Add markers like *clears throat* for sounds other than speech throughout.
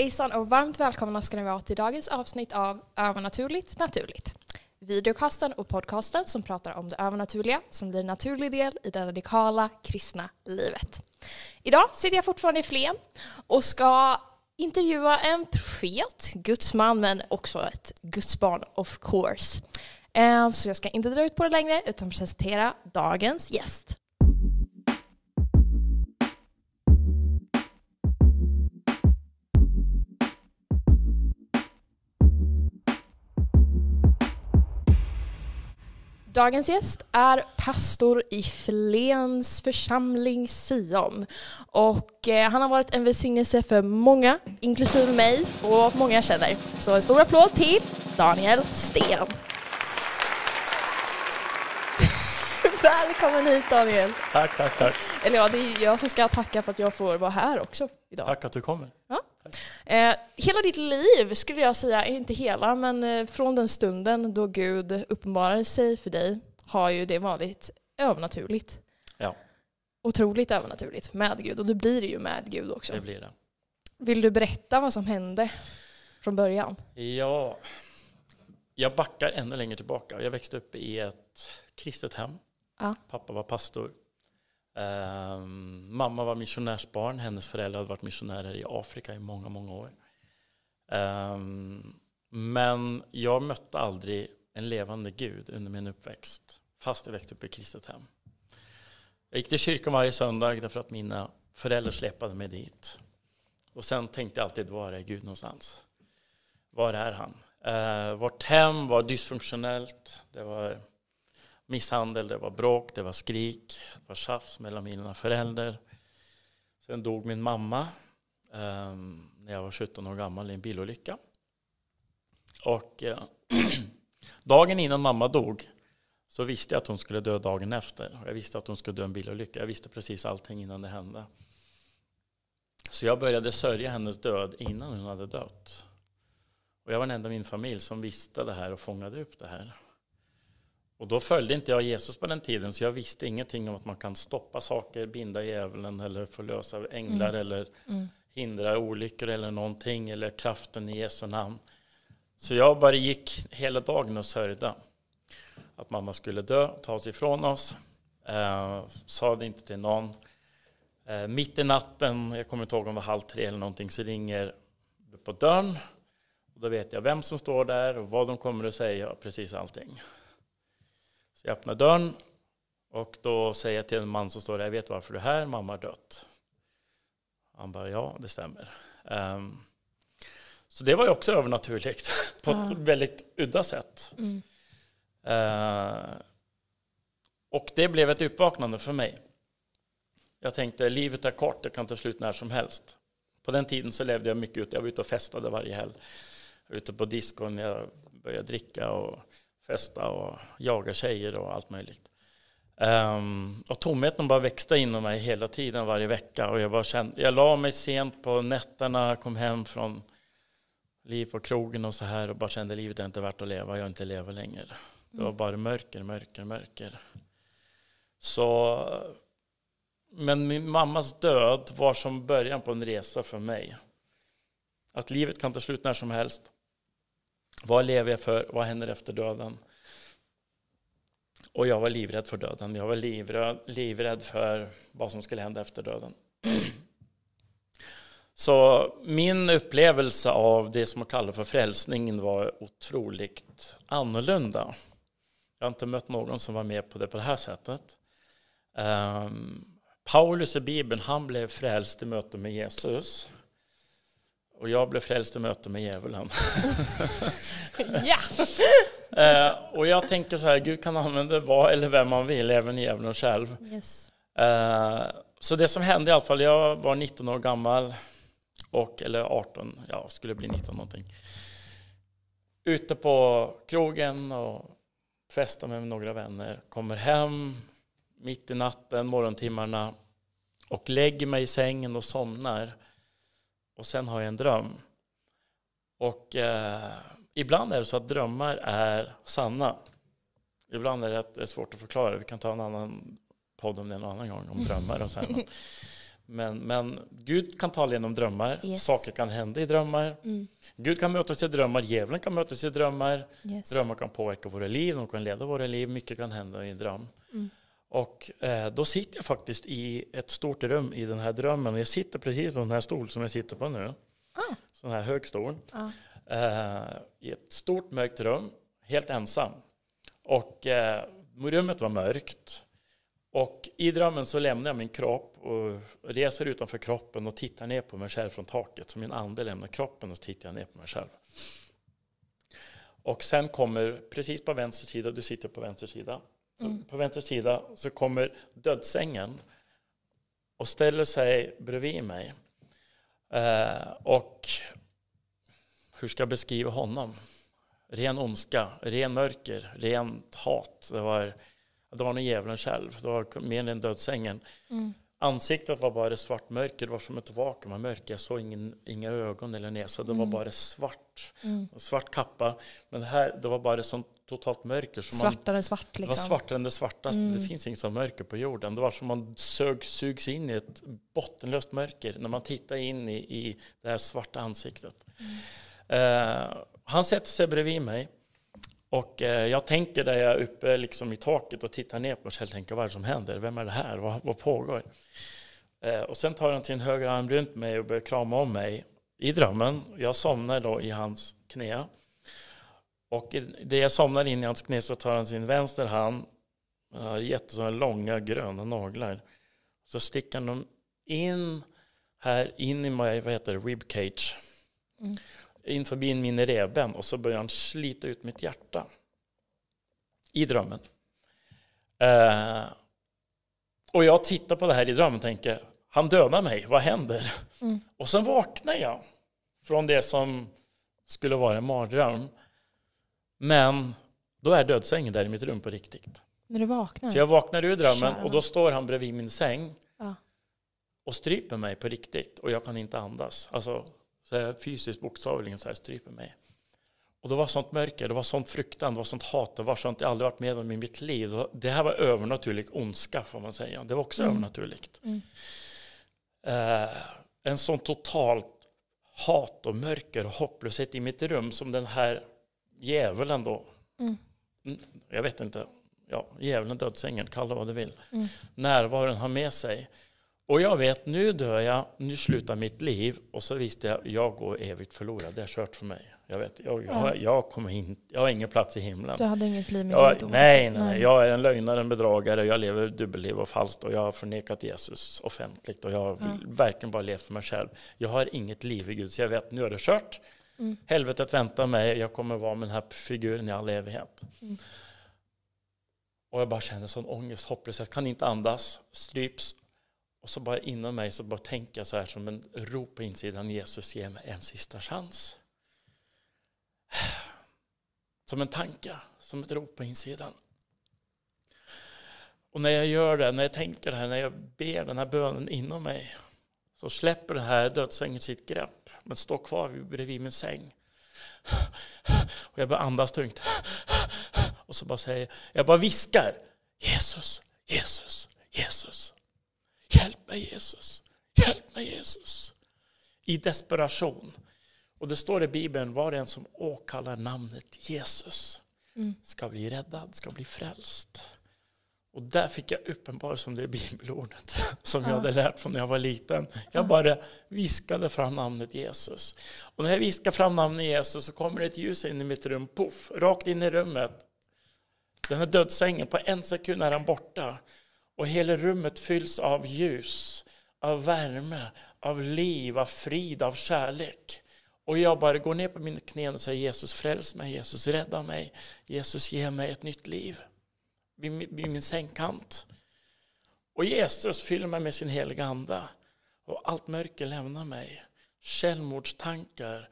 Hejsan och varmt välkomna ska ni vara till dagens avsnitt av Övernaturligt naturligt. Videocasten och podcasten som pratar om det övernaturliga som blir en naturlig del i det radikala kristna livet. Idag sitter jag fortfarande i Flen och ska intervjua en profet, Guds man men också ett Guds barn of course. Ehm, så jag ska inte dra ut på det längre utan presentera dagens gäst. Dagens gäst är pastor i Flens församling Sion. Och eh, han har varit en välsignelse för många, inklusive mig och många jag känner. Så en stor applåd till Daniel Sten. *laughs* Välkommen hit Daniel. Tack, tack, tack. Eller ja, det är jag som ska tacka för att jag får vara här också idag. Tack att du kommer. Ja. Eh, hela ditt liv skulle jag säga, inte hela, men eh, från den stunden då Gud uppenbarar sig för dig har ju det varit övernaturligt. Ja, Otroligt övernaturligt med Gud och det blir det ju med Gud också. det blir det. Vill du berätta vad som hände från början? Ja, jag backar ännu längre tillbaka. Jag växte upp i ett kristet hem. Ja. Pappa var pastor. Um, mamma var missionärsbarn. Hennes föräldrar hade varit missionärer i Afrika i många, många år. Um, men jag mötte aldrig en levande Gud under min uppväxt, fast jag växte upp i ett kristet hem. Jag gick till kyrkan varje söndag därför att mina föräldrar släpade mig dit. Och sen tänkte jag alltid, var är Gud någonstans? Var är han? Uh, vårt hem var dysfunktionellt. Det var misshandel, det var bråk, det var skrik, det var tjafs mellan mina föräldrar. Sen dog min mamma eh, när jag var 17 år gammal i en bilolycka. Och eh, *clears throat* dagen innan mamma dog så visste jag att hon skulle dö dagen efter. Jag visste att hon skulle dö i en bilolycka. Jag visste precis allting innan det hände. Så jag började sörja hennes död innan hon hade dött. Och jag var den enda i min familj som visste det här och fångade upp det här. Och då följde inte jag Jesus på den tiden så jag visste ingenting om att man kan stoppa saker, binda djävulen eller förlösa änglar Mm. eller Mm. hindra olyckor eller någonting eller kraften i Jesu namn. Så jag bara gick hela dagen och sörjde att mamma skulle dö, tas ifrån oss. Eh, sa det inte till någon. Eh, mitt i natten, jag kommer inte ihåg om det var halv tre eller någonting, så ringer på dörren. Och då vet jag vem som står där och vad de kommer att säga, precis allting. Så jag öppnar dörren och då säger jag till en man som står där, jag vet varför du är här, mamma har dött. Han bara, ja det stämmer. Ehm, så det var ju också övernaturligt *laughs* på ett väldigt udda sätt. Mm. Eh, och det blev ett uppvaknande för mig. Jag tänkte, livet är kort, det kan ta slut när som helst. På den tiden så levde jag mycket ute, jag var ute och festade varje helg. Ute på diskon, jag började dricka och festa och jaga tjejer och allt möjligt. Um, och tomheten bara växte inom mig hela tiden, varje vecka. Och jag, bara kände, jag la mig sent på nätterna, kom hem från liv på krogen och så här och bara kände livet är inte värt att leva, jag inte lever längre. Det var bara mörker, mörker, mörker. Så, men min mammas död var som början på en resa för mig. Att livet kan ta slut när som helst. Vad lever jag för? Vad händer efter döden? Och jag var livrädd för döden. Jag var livrädd, livrädd för vad som skulle hända efter döden. *clears throat* Så min upplevelse av det som man kallar för frälsningen var otroligt annorlunda. Jag har inte mött någon som var med på det på det här sättet. Um, Paulus i Bibeln, han blev frälst i möte med Jesus. Och jag blev frälst i möte med djävulen. *laughs* Ja! *laughs* Eh, och jag tänker så här, Gud kan använda vad eller vem man vill, även djävulen själv. Yes. Eh, så det som hände i alla fall, jag var 19 år gammal, och, eller 18, ja, skulle bli 19 någonting. Ute på krogen och festade med några vänner, kommer hem mitt i natten, morgontimmarna och lägger mig i sängen och somnar. Och sen har jag en dröm. Och eh, ibland är det så att drömmar är sanna. Ibland är det, svårt att förklara. Vi kan ta en annan podd om det en annan gång, om *laughs* drömmar och så. Men, men Gud kan tala genom drömmar. Yes. Saker kan hända i drömmar. Mm. Gud kan mötas i drömmar. Djävulen kan mötas i drömmar. Yes. Drömmar kan påverka våra liv. De kan leda våra liv. Mycket kan hända i en dröm. Mm. Och eh, då sitter jag faktiskt i ett stort rum i den här drömmen. Jag sitter precis på den här stol som jag sitter på nu. Ah. Sån här hög stol. Ja. Eh, I ett stort mörkt rum. Helt ensam. Och eh, rummet var mörkt. Och i drömmen så lämnar jag min kropp och reser utanför kroppen och tittar ner på mig själv från taket. Så min ande lämnar kroppen och så tittar jag ner på mig själv. Och sen kommer, precis på vänster sida, du sitter på vänster sida. Mm. På vänster sida så kommer dödsängen och ställer sig bredvid mig. Eh, och hur ska jag beskriva honom? Ren ondska, ren mörker, rent hat. Det var, det var nog djävulen själv. Det var mer än dödsängen. Mm. Ansiktet var bara svart mörker, det var som ett vakuum av mörker. Jag såg ingen, inga ögon eller näsa, det var Mm. bara svart. Mm. Svart kappa. Men här, det var bara sånt totalt mörker. Man, Svartare svart det liksom. var svartare än det svartaste. Mm. Det finns inget som mörker på jorden. Det var som man sög, sugs in i ett bottenlöst mörker när man tittar in i, i det här svarta ansiktet. Mm. Eh, han sätter sig bredvid mig. Och eh, jag tänker där jag är uppe liksom i taket och tittar ner på mig själv. Tänker vad är det som händer? Vem är det här? Vad, vad pågår? Eh, och sen tar han sin högra arm runt mig och börjar krama om mig i drömmen. Jag somnar då i hans knä. Och det jag somnar in i hans knä så tar han sin vänster hand, uh, jättesådana långa gröna naglar. Så sticker han dem in här in i my, vad heter det, ribcage. Mm. In förbi min revben och så börjar han slita ut mitt hjärta. I drömmen. Eh, och jag tittar på det här i drömmen och tänker, han dödar mig, vad händer? Mm. Och sen vaknar jag från det som skulle vara en mardröm. Men då är dödsängen där i mitt rum på riktigt. När du vaknar? Så jag vaknar ur drömmen och då står han bredvid min säng Ja. och stryper mig på riktigt och jag kan inte andas. Alltså så här fysiskt bokstavligen så här stryper mig. Och det var sånt mörker, det var sånt fruktan, det var sånt hat, det var sånt jag aldrig varit med om i mitt liv. Det här var övernaturlig ondska får man säga. Det var också Mm. övernaturligt. Mm. Eh, en sån totalt hat och mörker och hopplöshet i mitt rum som den här djävulen då. Mm. Jag vet inte. Ja, djävulen, dödsängeln, kalla vad du vill. Mm. Närvaron har med sig. Och jag vet, nu dör jag, nu slutar mitt liv. Och så visste jag, jag går evigt förlorad. Det är kört för mig. Jag vet, jag, Ja. jag, kommer in, jag har ingen plats i himlen. Du hade inget liv med Jag, Gud nej, nej, nej, jag är en lögnare, en bedragare, jag lever dubbelliv och falskt och jag har förnekat Jesus offentligt och jag har Ja. verkligen bara levt för mig själv. Jag har inget liv i Gud, så jag vet nu är det kört. Mm. Helvetet väntar mig, jag kommer vara med den här figuren i all evighet. Mm. Och jag bara känner sån ångest, hopplöshet, kan inte andas, stryps. Och så bara inom mig så bara tänker jag så här som en rop på insidan, Jesus ge mig en sista chans. Som en tanke, som ett rop på insidan. Och när jag gör det, när jag tänker det här, när jag ber den här bönen inom mig så släpper den här dödsängen sitt grepp men står kvar bredvid min säng. Och jag börjar andas tungt. Och så bara säger jag bara viskar Jesus, Jesus, Jesus. Hjälp mig Jesus, hjälp mig Jesus. I desperation. Och det står i Bibeln, var en som åkallar namnet Jesus Mm. ska bli räddad, ska bli frälst. Och där fick jag uppenbarelse om det bibelordet *laughs* som jag Ja. hade lärt från när jag var liten. Ja. Jag bara viskade fram namnet Jesus. Och när jag viskar fram namnet Jesus så kommer ett ljus in i mitt rum, puff, rakt in i rummet. Den här dödsängen, på en sekund är han borta. Och hela rummet fylls av ljus, av värme, av liv, av frid, av kärlek. Och jag bara går ner på mina knän och säger Jesus fräls mig, Jesus rädda mig, Jesus ge mig ett nytt liv. Vid, min- vid min sängkant. Och Jesus fyller mig med sin heliga ande. Och allt mörker lämnar mig. Självmordstankar,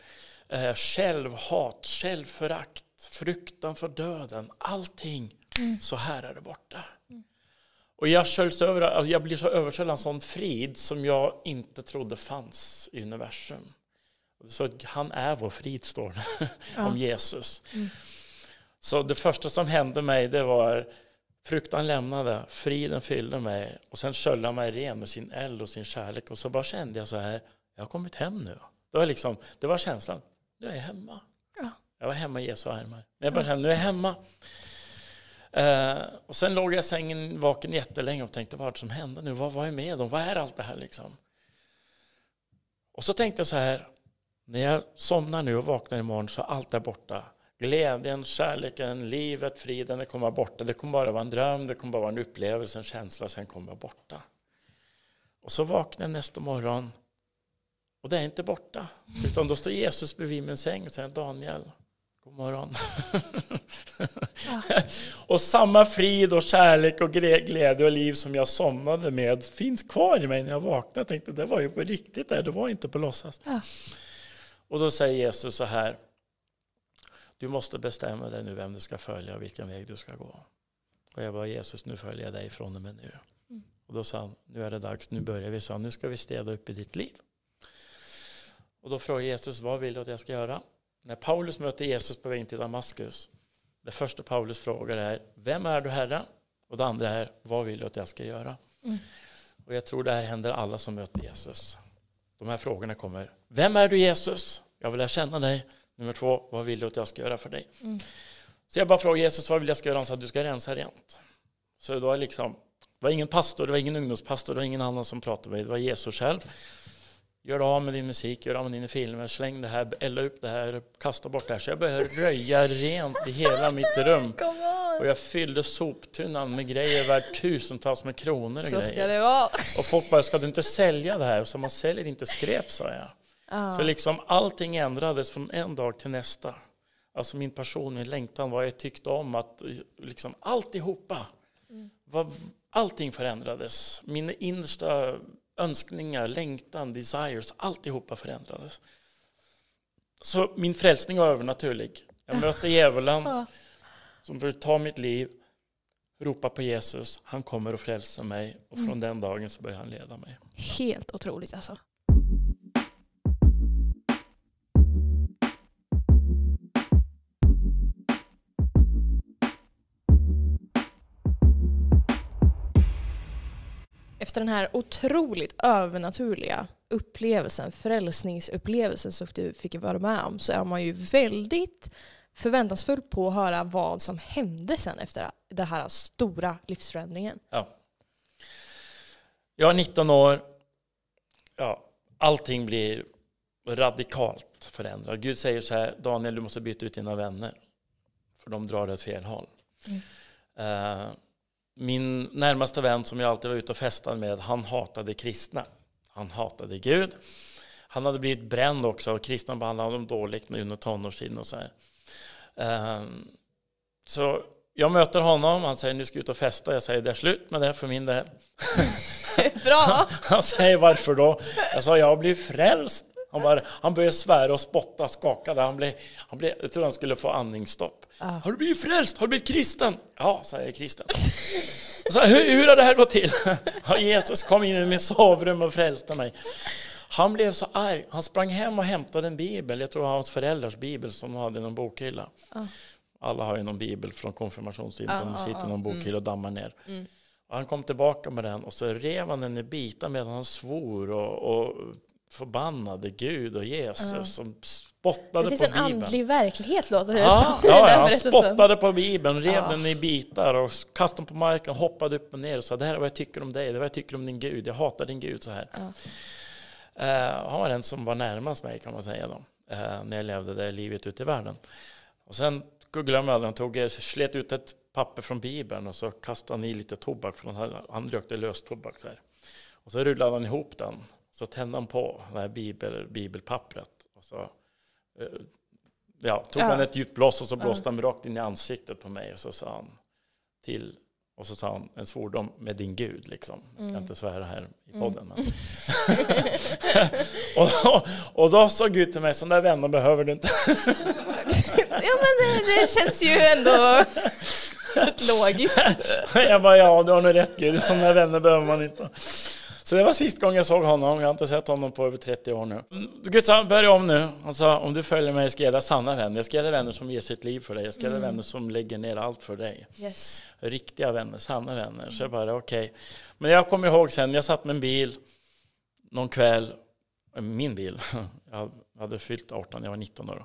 eh, självhat, självförakt, fruktan för döden. Allting. Mm. Så här är det borta. Och jag, sköljs över, alltså jag blir så översköljd av en sån frid som jag inte trodde fanns i universum. Så han är vår frid, står det Ja. om Jesus. Mm. Så det första som hände mig det var Fruktan lämnade, friden fyllde mig och sen sköljde mig ren med sin eld och sin kärlek och så bara kände jag så här, jag har kommit hem nu. Det var, liksom, det var känslan, nu är jag hemma. Ja. Jag var hemma i Jesu armar. Jag bara kände, nu är jag hemma. Uh, och sen låg jag i sängen vaken jättelänge och tänkte vad är det som hände nu? Vad var jag med om? Vad är allt det här liksom? Och så tänkte jag så här, när jag somnar nu och vaknar imorgon så är allt där borta. Glädjen, kärleken, livet, friden, det kommer vara borta. Det kommer bara vara en dröm, det kommer bara vara en upplevelse, en känsla, sen kommer vara borta. Och så vaknar jag nästa morgon och det är inte borta. Utan då står Jesus bredvid min säng och säger Daniel, god morgon. Ja. *laughs* och samma frid och kärlek och glädje och liv som jag somnade med finns kvar i mig när jag vaknade. Jag tänkte det var ju på riktigt där, det var inte på låtsas. Ja. Och då säger Jesus så här, du måste bestämma dig nu vem du ska följa och vilken väg du ska gå. Och jag bara, Jesus nu följer jag dig från och med nu. Mm. Och då sa han, nu är det dags, nu börjar vi. Så nu ska vi städa upp i ditt liv. Och då frågar Jesus, vad vill du att jag ska göra? När Paulus möter Jesus på vägen till Damaskus, det första Paulus frågar är, vem är du Herre? Och det andra är, vad vill du att jag ska göra? Mm. Och jag tror det här händer alla som möter Jesus. De här frågorna kommer, vem är du Jesus? Jag vill lära känna dig. Nummer två, vad vill du att jag ska göra för dig? Mm. Så jag bara frågade Jesus, vad vill jag ska göra? Han sa, du ska rensa rent. Så det var liksom, det var ingen pastor, det var ingen ungdomspastor, det var ingen annan som pratade med mig, det var Jesus själv. Gör av med din musik, gör av med dina filmer, släng det här, elda upp det här, kasta bort det här. Så jag började röja rent i hela *laughs* mitt rum. Och jag fyllde soptunnan med grejer värt tusentals med kronor och Så grejer. ska det vara. Och folk bara, ska du inte sälja det här? Så man säljer inte skräp, sa jag. Ah. Så liksom allting ändrades från en dag till nästa. Alltså min passion, min längtan, vad jag tyckte om, att liksom alltihopa. Mm. Var, allting förändrades. Mina innersta önskningar, längtan, desires, alltihopa förändrades. Så min frälsning var övernaturlig. Jag *laughs* mötte djävulen som vill ta mitt liv, ropa på Jesus, han kommer att frälsa mig och från mm. den dagen så börjar han leda mig. Helt otroligt alltså. Efter den här otroligt övernaturliga upplevelsen, frälsningsupplevelsen som du fick vara med om, så är man ju väldigt förväntansfull på att höra vad som hände sen efter den här stora livsförändringen. Ja. Jag är 19 år. Ja, allting blir radikalt förändrat. Gud säger så här, Daniel du måste byta ut dina vänner. För de drar åt fel håll. Mm. Uh, min närmaste vän som jag alltid var ute och festade med, han hatade kristna. Han hatade Gud. Han hade blivit bränd också och kristna behandlade honom dåligt under tonårstiden och så här. Um, så jag möter honom, han säger nu ska jag ut och festa. Jag säger det är slut med det för min del. *laughs* Bra! han säger varför då? Jag sa jag har blivit frälst. Han, bara, han började svära och spotta, skakade. Han blev, han blev, jag trodde han skulle få andningsstopp. Ah. Har du blivit frälst? Har du blivit kristen? Ja, sa jag, kristen. Så, hur, hur har det här gått till? *laughs* Ja, Jesus kom in i mitt sovrum och frälste mig. Han blev så arg. Han sprang hem och hämtade en bibel. Jag tror det var hans föräldrars bibel som de hade i någon bokhylla. Ah. Alla har ju någon bibel från konfirmationstiden ah, som ah, sitter i någon bokhylla och dammar ner. Mm. Och han kom tillbaka med den och så rev han den i bitar medan han svor och, och förbannade Gud och Jesus uh. som spottade på Bibeln. Det finns en andlig verklighet låter det ja, som. Ja, han *laughs* spottade på Bibeln, rev ja. den i bitar och kastade den på marken, hoppade upp och ner och sa det här är vad jag tycker om dig, det är vad jag tycker om din Gud, jag hatar din Gud så här. Ja. Uh, han var den som var närmast mig kan man säga då, uh, när jag levde det livet ute i världen. Och sen glömmer jag aldrig, han tog, slet ut ett papper från Bibeln och så kastade han i lite tobak, för han, han rökte löstobak. Så här. Och så rullade han ihop den så tände han på det här bibel, bibelpappret. Och så eh, ja, tog ja. han ett djupt blås och så blåste han rakt in i ansiktet på mig. Och så sa han till och så sa han en svordom med din Gud. Liksom. Jag ska mm. inte svära här i mm. podden. Mm. *laughs* och, då, och då sa Gud till mig, sådana där vänner behöver du inte. *laughs* ja men det, det, känns ju ändå logiskt. *laughs* jag bara, ja du har nog rätt Gud, sådana där vänner behöver man inte. Så det var sist gången jag såg honom. Jag har inte sett honom på över 30 år nu. Gud sa, börja om nu. Han sa, om du följer mig ska jag ge sanna vänner. Jag ska dig vänner som ger sitt liv för dig. Jag ska ge dig vänner som lägger ner allt för dig. Yes. Riktiga vänner, sanna vänner. Så jag bara, okej. Okay. Men jag kommer ihåg sen, jag satt med en bil någon kväll. Min bil. *laughs* Jag hade fyllt 18, jag var 19 år.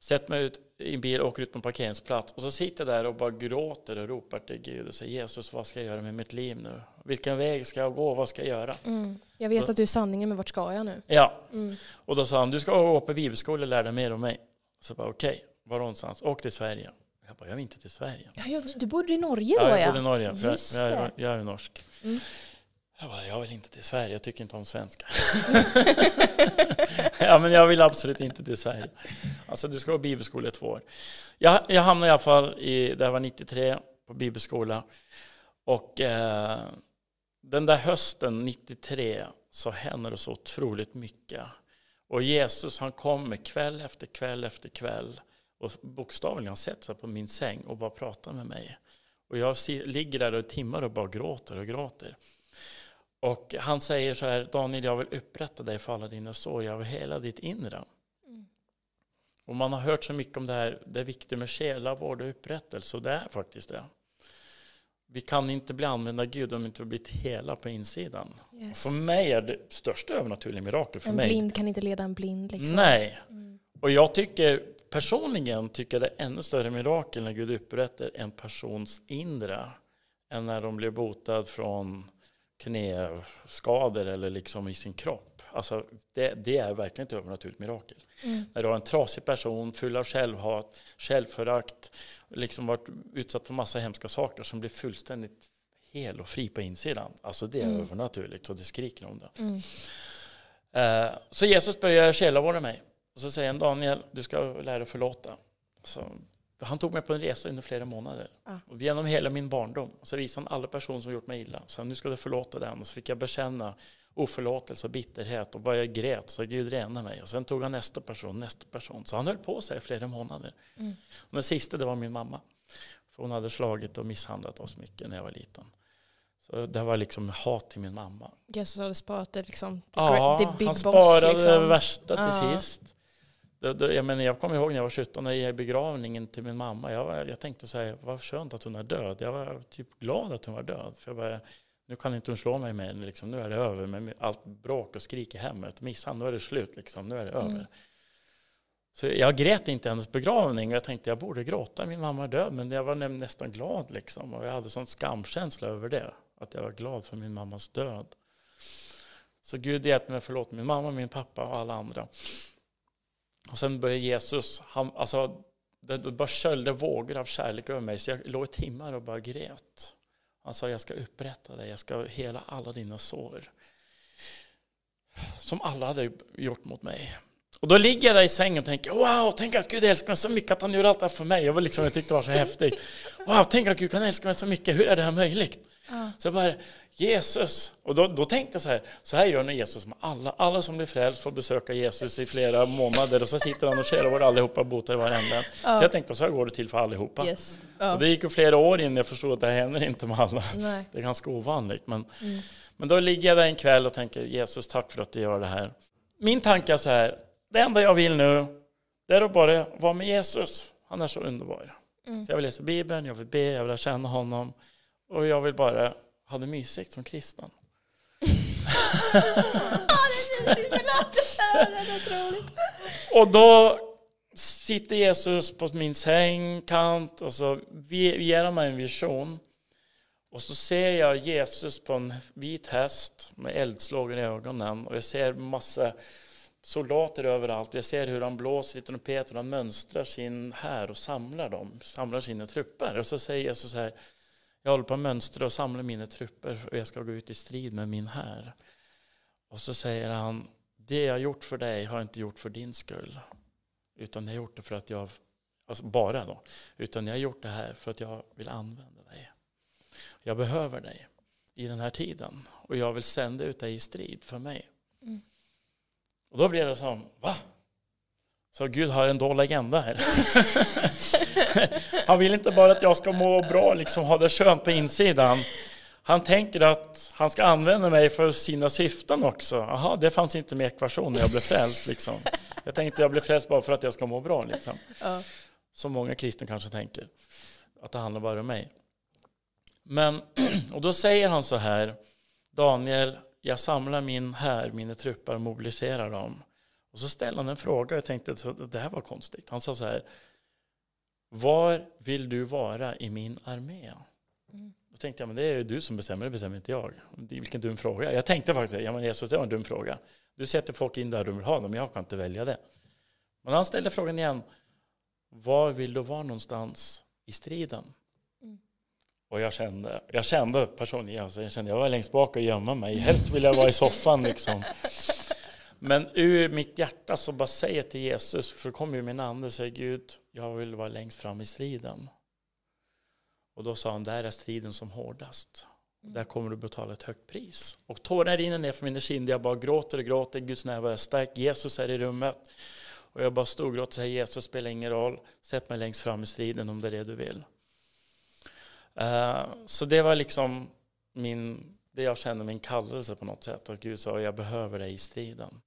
Sätter mig ut i en bil och åker ut på en parkeringsplats. Och så sitter jag där och bara gråter och ropar till Gud och säger Jesus, vad ska jag göra med mitt liv nu? Vilken väg ska jag gå? Vad ska jag göra? Mm. Jag vet så, att du är sanningen, men vart ska jag nu? Ja. Mm. Och då sa han, du ska gå på bibelskola och lära dig mer om mig. Så jag bara, okej, okay. var någonstans? Åk till Sverige. Jag bara, jag vill inte till Sverige. Ja, du bodde i Norge då ja? jag bodde i Norge, för jag, jag, jag, är norsk. Mm. Jag bara, jag vill inte till Sverige, jag tycker inte om svenskar. *laughs* ja, men jag vill absolut inte till Sverige. Alltså du ska gå bibelskola i två år. Jag, jag hamnade i alla fall i, det var 93, på bibelskola. Och eh, den där hösten 93 så hände det så otroligt mycket. Och Jesus han kommer kväll efter kväll efter kväll och bokstavligen sätter sig på min säng och bara pratar med mig. Och jag ligger där i timmar och bara gråter och gråter. Och han säger så här, Daniel jag vill upprätta dig för alla dina sår, jag vill hela ditt inre. Mm. Och man har hört så mycket om det här, det är viktigt med själavård och upprättelse, och det är faktiskt det. Vi kan inte bli använda Gud om vi inte blivit hela på insidan. Yes. För mig är det största övernaturliga mirakel för en mig. En blind kan inte leda en blind. Liksom. Nej. Mm. Och jag tycker personligen tycker det är ännu större mirakel när Gud upprättar en persons inre än när de blir botad från knäskador eller liksom i sin kropp. Alltså det, det är verkligen ett övernaturligt mirakel. Mm. När du har en trasig person full av självhat, självförakt, liksom varit utsatt för massa hemska saker som blir fullständigt hel och fri på insidan. Alltså det är mm. övernaturligt och det skriker om det. Mm. Uh, så Jesus börjar själavårda mig. Och så säger han Daniel, du ska lära dig förlåta. Så han tog mig på en resa under flera månader. Ja. Och genom hela min barndom. Och så visade han alla personer som gjort mig illa. Så nu ska du förlåta den. Och så fick jag bekänna oförlåtelse och bitterhet. Och bara jag grät så Gud rena mig. Och sen tog han nästa person, nästa person. Så han höll på sig i flera månader. Mm. Och den sista det var min mamma. För hon hade slagit och misshandlat oss mycket när jag var liten. Så det var liksom hat till min mamma. Jesus hade sparat det liksom. The ja, han sparade liksom. det värsta till ja. sist. Jag, menar, jag kommer ihåg när jag var 17 i begravningen till min mamma. Jag, jag tänkte så här, vad skönt att hon är död. Jag var typ glad att hon var död. För jag bara, nu kan inte hon slå mig mer. Liksom, nu är det över med allt bråk och skrik i hemmet. Misshandel, nu är det slut. Liksom, nu är det mm. över. Så jag grät inte hennes begravning. Jag tänkte jag borde gråta, min mamma är död. Men jag var nästan glad. Liksom, och jag hade sån skamkänsla över det. Att jag var glad för min mammas död. Så Gud hjälpte mig att förlåta min mamma, min pappa och alla andra. Och sen började Jesus, han, alltså, det bara sköljde vågor av kärlek över mig. Så jag låg i timmar och bara grät. Han sa, jag ska upprätta dig, jag ska hela alla dina sår. Som alla hade gjort mot mig. Och då ligger jag där i sängen och tänker, wow, tänk att Gud älskar mig så mycket att han gör allt det här för mig. Jag, var liksom, jag tyckte det var så häftigt. Wow, tänk att Gud kan älska mig så mycket, hur är det här möjligt? Ja. Så jag bara, Jesus. Och då, då tänkte jag så här, så här gör när Jesus med alla. Alla som blir frälst får besöka Jesus i flera månader och så sitter han och själavård allihopa botar i varenda. Ja. Så jag tänkte, så här går det till för allihopa. Yes. Ja. Och det gick ju flera år innan jag förstod att det här händer inte med alla. Nej. Det är ganska ovanligt. Men, mm. men då ligger jag där en kväll och tänker, Jesus tack för att du gör det här. Min tanke är så här, det enda jag vill nu, det är att bara vara med Jesus. Han är så underbar. Mm. Så jag vill läsa Bibeln, jag vill be, jag vill känna honom. Och jag vill bara ha det mysigt som kristen. och då sitter Jesus på min sängkant och så ger han mig en vision. Och så ser jag Jesus på en vit häst med eldslågor i ögonen och jag ser massa soldater överallt. Jag ser hur han blåser i trumpeter och han mönstrar sin här och samlar dem, samlar sina trupper. Och så säger Jesus så här, jag håller på att mönstra och samla mina trupper och jag ska gå ut i strid med min här. Och så säger han, det jag gjort för dig har jag inte gjort för din skull. Utan jag har gjort det för att jag, alltså bara då, utan jag har gjort det här för att jag vill använda dig. Jag behöver dig i den här tiden och jag vill sända ut dig i strid för mig. Mm. Och då blir det som, va? Så Gud har en dold agenda här. Han vill inte bara att jag ska må bra, liksom ha det skönt på insidan. Han tänker att han ska använda mig för sina syften också. Jaha, det fanns inte med i ekvationen när jag blev frälst. Liksom. Jag tänkte jag blev frälst bara för att jag ska må bra. Liksom. Ja. Som många kristna kanske tänker. Att det handlar bara om mig. Men, och då säger han så här. Daniel, jag samlar min här, mina trupper och mobiliserar dem. Och så ställde han en fråga och jag tänkte att det här var konstigt. Han sa så här. Var vill du vara i min armé? Mm. Då tänkte jag, men det är ju du som bestämmer, det bestämmer inte jag. Vilken dum fråga. Jag tänkte faktiskt, ja men Jesus, det var en dum fråga. Du sätter folk in där du vill ha dem, jag kan inte välja det. Men han ställde frågan igen, var vill du vara någonstans i striden? Mm. Och jag kände, jag kände personligen, alltså jag kände jag var längst bak och gömma mig. Helst vill jag vara i soffan liksom. *laughs* Men ur mitt hjärta så bara säger jag till Jesus, för då kommer ju min ande och säger Gud, jag vill vara längst fram i striden. Och då sa han, där är striden som hårdast. Där kommer du betala ett högt pris. Och tårar rinner ner för mina kinder. Jag bara gråter och gråter. Guds närvaro är stark. Jesus är i rummet. Och jag bara stod och säger Jesus spelar ingen roll. Sätt mig längst fram i striden om det är det du vill. Uh, så det var liksom min, det jag kände min kallelse på något sätt. Att Gud sa jag behöver dig i striden.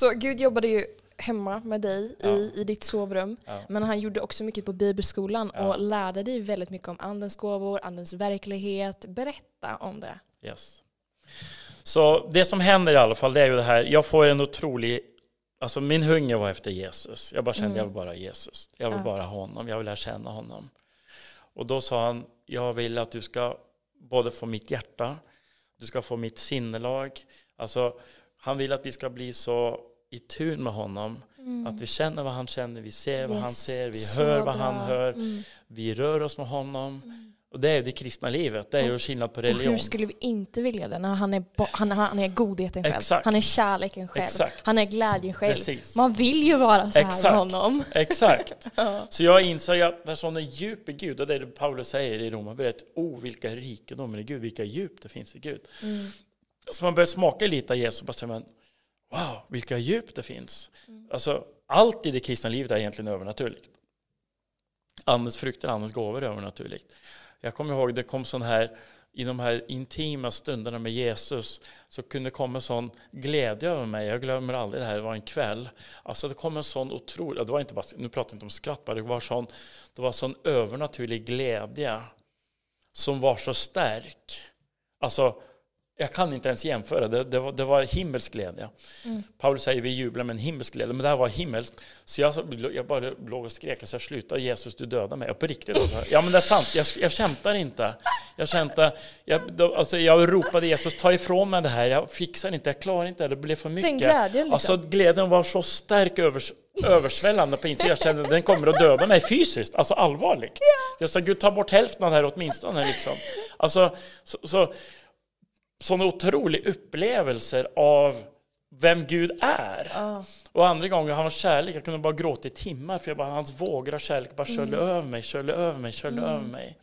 Så Gud jobbade ju hemma med dig Ja. i, i ditt sovrum. Ja. Men han gjorde också mycket på bibelskolan Ja. och lärde dig väldigt mycket om andens gåvor, andens verklighet. Berätta om det. Yes. Så det som händer i alla fall det är ju det här, jag får en otrolig, alltså min hunger var efter Jesus. Jag bara kände Mm. jag vill bara ha Jesus. Jag vill bara honom, jag vill lära känna honom. Och då sa han, jag vill att du ska både få mitt hjärta, du ska få mitt sinnelag. Alltså han vill att vi ska bli så i tun med honom. Att vi känner vad han känner, vi ser vad han Yes. ser, vi Så hör vad bra. han hör. Mm. Vi rör oss med honom. Och det är det kristna livet, det är ju skillnad på Och religion. hur skulle vi inte vilja det när han är, han, han är godheten själv? Exakt. Han är kärleken själv. Exakt. Han är glädjen själv. Precis. Man vill ju vara så här Exakt. med honom. Exakt. *laughs* Ja. Så jag inser att när sån är djup i Gud, och det är det Paulus säger i Romarbrevet, oh vilka rikedomar i Gud, vilka djup det finns i Gud. Mm. Så man börjar smaka lite av Jesus och bara säger wow, vilka djup det finns. Mm. Alltså, allt i det kristna livet är egentligen övernaturligt. Andens frukter, andens gåvor är övernaturligt. Jag kommer ihåg, det kom sån här, i de här intima stunderna med Jesus, så kunde komma sån glädje över mig. Jag glömmer aldrig det här, det var en kväll. Alltså det kom en sån otrolig, det var inte bara, nu pratar jag inte om skratt, bara, det var sån, det var sån övernaturlig glädje som var så stark. Alltså, jag kan inte ens jämföra, det, det, var, det var himmelsk glädje. Mm. Paulus säger vi jublar med en himmelsk glädje, men det här var himmelskt. Så jag, jag bara låg och skrek, så jag slutade Jesus du dödar mig. Och på riktigt alltså. Ja men det är sant, jag, jag kämpar inte. Jag kämpar, jag, alltså, jag ropade Jesus, ta ifrån mig det här, jag fixar inte, jag klarar inte, det blev för mycket. Den glädjen liksom. Alltså glädjen var så stark övers, översvällande på insidan. Jag kände att den kommer att döda mig fysiskt, alltså allvarligt. Jag sa Gud ta bort hälften av det här åtminstone. Liksom. Alltså, så, så, sådana otroliga upplevelser av vem Gud är. Ja. Och andra gånger hans kärlek, jag kunde bara gråta i timmar för jag bara, hans vågor av kärlek bara sköljde Mm. över mig, sköljde över mig, sköljde över mig.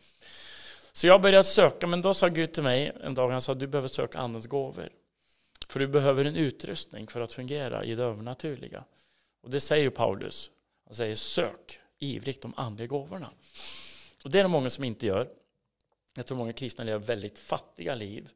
Så jag började söka, men då sa Gud till mig en dag, han sa du behöver söka andens gåvor. För du behöver en utrustning för att fungera i det övernaturliga. Och det säger ju Paulus. Han säger sök ivrigt de andliga gåvorna. Och det är det många som inte gör. Jag tror många kristna lever väldigt fattiga liv.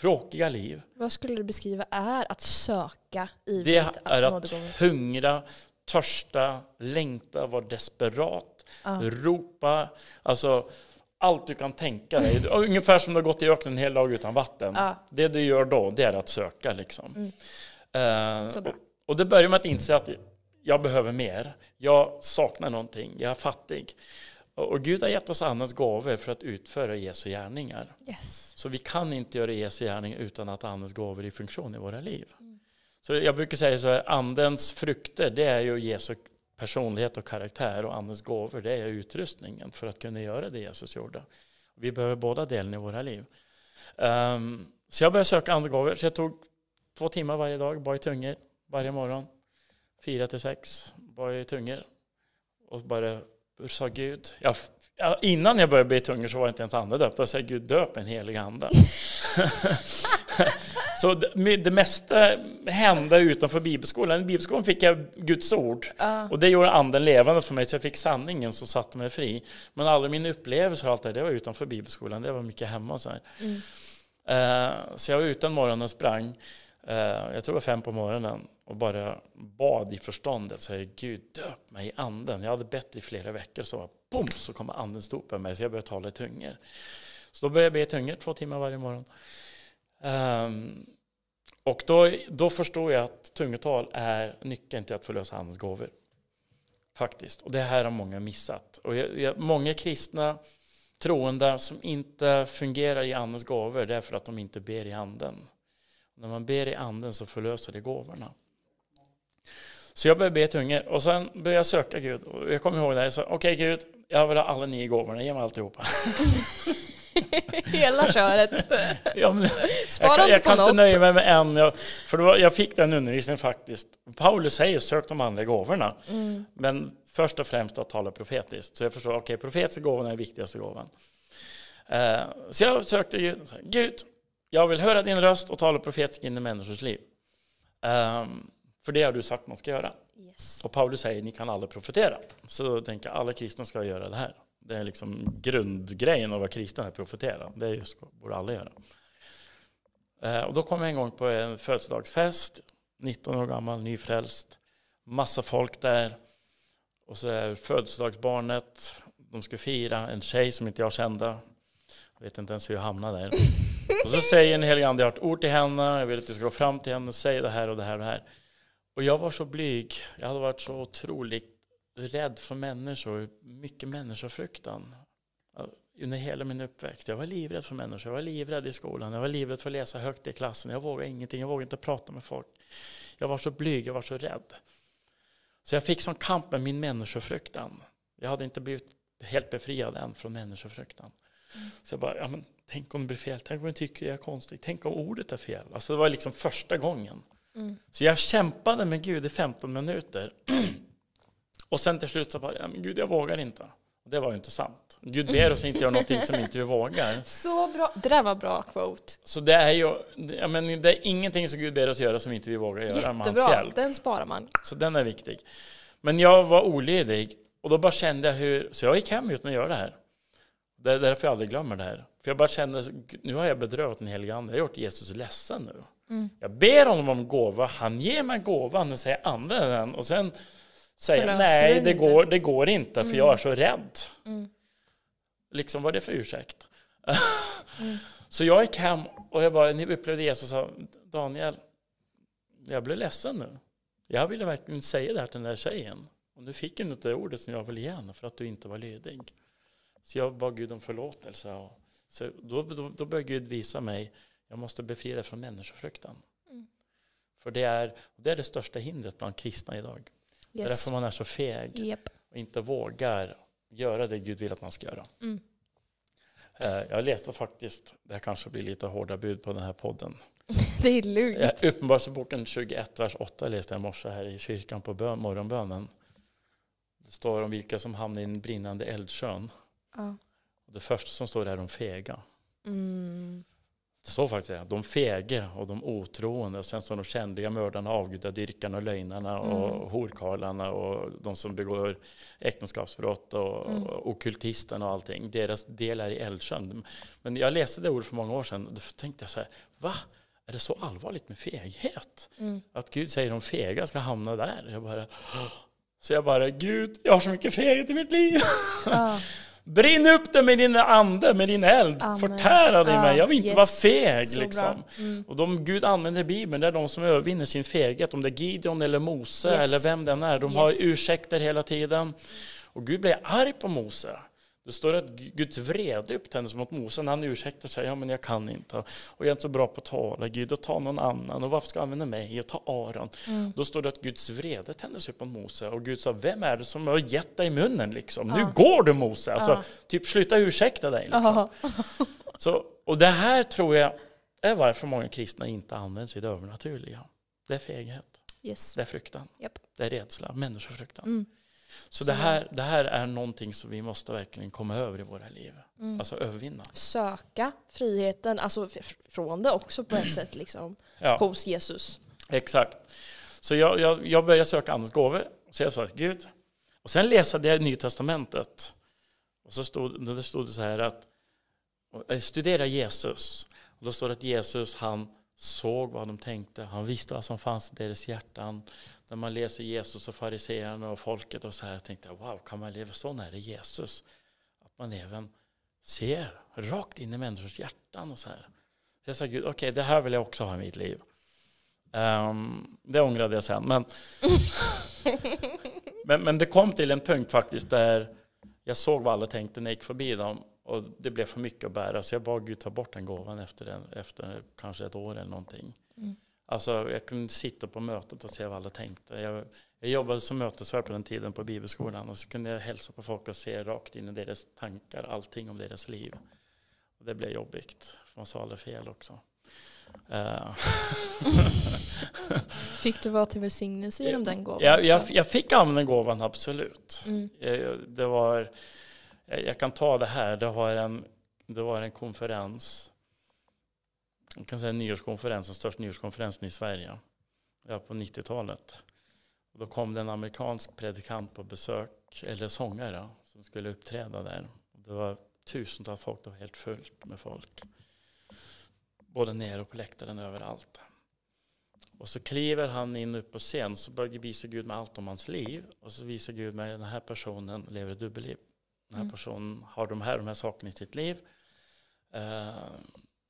Tråkiga liv. Vad skulle du beskriva är att söka i Det ditt är att hungra, törsta, längta, vara desperat, Ja. ropa. Alltså allt du kan tänka dig. Ungefär som du har gått i öknen en hel dag utan vatten. Ja. Det du gör då, det är att söka. Liksom. Så bra. och, och det börjar med att inse att jag behöver mer. Jag saknar någonting. Jag är fattig. Och, Gud har gett oss andens gåvor för att utföra Jesu gärningar. Yes. Så vi kan inte göra Jesu gärning utan att andens gåvor är i funktion i våra liv. Så jag brukar säga så här, andens frukter det är ju Jesu personlighet och karaktär och andens gåvor det är utrustningen för att kunna göra det Jesus gjorde. Vi behöver båda delarna i våra liv. Ehm, så jag började söka andens gåvor, så jag tog två timmar varje dag, bara i tungor, varje morgon. Fyra till sex, bara i tungor. Och bara sa Gud, jag, ja, innan jag började be i tungor så var jag inte ens andedöpt. Då sa jag Gud döp en helig ande. *laughs* så det, det mesta hände utanför bibelskolan. I bibelskolan fick jag Guds ord. Uh. Och det gjorde anden levande för mig, så jag fick sanningen som satte mig fri. Men alla mina upplevelser och allt det, det var utanför bibelskolan. Det var mycket hemma. Så, mm. uh, så jag var ute en morgon och sprang. Eh, jag tror det var fem på morgonen och bara bad i förståndet. Så jag, Gud döp mig i anden. Jag hade bett i flera veckor. Så boom, så kom anden stå på mig så jag började tala i tungor. Så då började jag be i tungor två timmar varje morgon. Um, och då, då förstår jag att tungotal är nyckeln till att förlösa andens gåvor. Faktiskt. Och det här har många missat. Och jag, jag, många kristna troende som inte fungerar i andens gåvor, det är för att de inte ber i anden. När man ber i anden så förlöser det gåvorna. Så jag började be tungor och sen började jag söka Gud. Och jag kommer ihåg det, sa okej okay, Gud, jag vill ha alla nio gåvorna, ge mig alltihopa. *laughs* Hela köret. *laughs* ja, men, jag, kan, jag kan inte nöja mig med en. Jag, för var, jag fick den undervisningen faktiskt. Paulus säger sök de andliga gåvorna. Mm. Men först och främst att tala profetiskt. Så jag förstår, okej, okay, profetiska gåvorna är viktigaste gåvan. Uh, så jag sökte Gud. Gud, jag vill höra din röst och tala profetiskt in i människors liv. Um, för det har du sagt man ska göra. Yes. Och Paulus säger ni kan aldrig profetera. Så då tänker jag alla kristna ska göra det här. Det är liksom grundgrejen av vad kristen är profetera. Det är just, borde alla göra. Eh, och då kom jag en gång på en födelsedagsfest, 19 år gammal, nyfrälst. Massa folk där. Och så är födelsedagsbarnet, de ska fira, en tjej som inte jag kände. Jag vet inte ens hur jag hamnade där. Och så säger en helig ande, jag har ett ord till henne, jag vill att du ska gå fram till henne och säga det här och det här och det här. Och jag var så blyg, jag hade varit så otroligt rädd för människor, mycket människofruktan under hela min uppväxt. Jag var livrädd för människor, jag var livrädd i skolan, jag var livrädd för att läsa högt i klassen. Jag vågade ingenting, jag vågade inte prata med folk. Jag var så blyg, jag var så rädd. Så jag fick som kamp med min människofruktan. Jag hade inte blivit helt befriad än från människofruktan. Så jag bara, ja, men, tänk om det blir fel, tänk om jag tycker jag är konstig, tänk om ordet är fel. Alltså det var liksom första gången. Mm. Så jag kämpade med Gud i 15 minuter. *clears throat* Och sen till slut så bara, ja, men Gud jag vågar inte. Det var ju inte sant. Gud ber oss inte göra någonting som inte vi vågar. *laughs* Så bra, det där var bra quote. Så det är ju, ja, men det är ingenting som Gud ber oss göra som inte vi vågar göra Jättebra, med hans hjälp. den sparar man. Så den är viktig. Men jag var olydig och då bara kände jag hur, så jag gick hem utan att göra det här. Det är därför jag aldrig glömmer det här. För jag bara kände, nu har jag bedrövat den helige Ande, jag har gjort Jesus ledsen nu. Mm. Jag ber honom om gåva, han ger mig gåvan och säger använd den och sen säga nej, det går, det går inte mm. för jag är så rädd. Mm. Liksom, vad är det för ursäkt? mm. *laughs* Så jag gick hem och jag bara, ni upplevde Jesus och sa, Daniel, jag blev ledsen nu. Jag ville verkligen säga det här till den där tjejen. Och nu fick du inte det ordet som jag ville ge henne för att du inte var lydig. Så jag bad Gud om förlåtelse. Och så då, då, då började Gud visa mig, jag måste befria dig från människofruktan. Mm. För det är, det är det största hindret bland kristna idag. Yes. Det är därför man är så feg yep. och inte vågar göra det Gud vill att man ska göra. Mm. Eh, jag läste faktiskt, det här kanske blir lite hårda bud på den här podden. *laughs* det är lugnt. Uppenbarelseboken 21, vers 8 läste jag i morse här i kyrkan på bön, morgonbönen. Det står om vilka som hamnar i en brinnande eldsjön. Ja. Det första som står är de fega. Mm. Det står faktiskt det. De fege och de otroende. Och sen står de kändliga mördarna, avgudadyrkarna, och lögnarna mm. och horkarlarna och de som begår äktenskapsbrott och, mm. och okultisterna och allting. Deras del är i eldsjön. Men jag läste det ordet för många år sedan och då tänkte jag så här, va? Är det så allvarligt med feghet? Mm. Att Gud säger de fega ska hamna där. Jag bara, så jag bara, Gud, jag har så mycket feghet i mitt liv. Ja. *laughs* Brinn upp det med din ande, med din eld. Amen. Förtära dig ja, mig. Jag vill inte yes. vara feg. liksom. Mm. Och de Gud använder i Bibeln, det är de som övervinner sin feghet. Om det är Gideon eller Mose yes. eller vem den är. De yes. har ursäkter hela tiden. Och Gud blir arg på Mose. Det står att Guds vrede upptändes mot Mose när han ursäktar sig. Ja, men jag kan inte. Och jag är inte så bra på att tala. Gud, och ta någon annan. Och varför ska jag använda mig? Och ta Aron. Mm. Då står det att Guds vrede tändes upp mot Mose. Och Gud sa, vem är det som har gett dig munnen? Liksom? Ja. Nu går du Mose. Alltså, ja. Typ sluta ursäkta dig. Liksom. så, och det här tror jag är varför många kristna inte använder det övernaturliga. Det är feghet. Yes. Det är fruktan. Yep. Det är rädsla, människofruktan. Mm. Så det här, det här är någonting som vi måste verkligen komma över i våra liv. Mm. Alltså övervinna. Söka friheten, alltså från det också på ett sätt liksom, Ja, hos Jesus. exakt. Så jag, jag, jag började söka andens gåvor. Och så jag sa, Gud. Och sen läste jag Nya Testamentet. Och så stod, det stod det så här att eh, studera Jesus. Och då står det att Jesus han såg vad de tänkte. Han visste vad som fanns i deras hjärtan. När man läser Jesus och fariseerna och folket och så här tänkte jag wow, kan man leva så nära Jesus? Att man även ser rakt in i människors hjärtan och så här. Så jag sa Gud, okej det här vill jag också ha i mitt liv. Ehm, det ångrade jag sen. Men, *laughs* men, men det kom till en punkt faktiskt där jag såg vad alla tänkte när jag gick förbi dem. Och det blev för mycket att bära. Så jag bad Gud ta bort den gåvan efter, en, efter kanske ett år eller någonting. Mm. Alltså jag kunde sitta på mötet och se vad alla tänkte. Jag, jag jobbade som mötesvärd på den tiden på bibelskolan. Och så kunde jag hälsa på folk och se rakt in i deras tankar. Allting om deras liv. Och det blev jobbigt. För man sa aldrig fel också. Eh, *laughs* Fick du vara till välsignelse genom den gåvan? jag, jag, jag fick använda gåvan, absolut. Mm. Eh, Det var, jag jag kan ta det här, det var en, det var en konferens, jag kan säga nyårskonferens, den största nyårskonferensen i Sverige, ja, på 90-talet. Och då kom det en amerikansk predikant på besök, eller sångare, som skulle uppträda där. Det var tusentals folk, det var helt fullt med folk. Både nere och på läktaren överallt. Och så kliver han in upp på scen så börjar visa Gud med allt om hans liv. Och så visar Gud mig den här personen lever ett dubbelliv. Den här Mm. personen har de här, de här sakerna i sitt liv. Eh,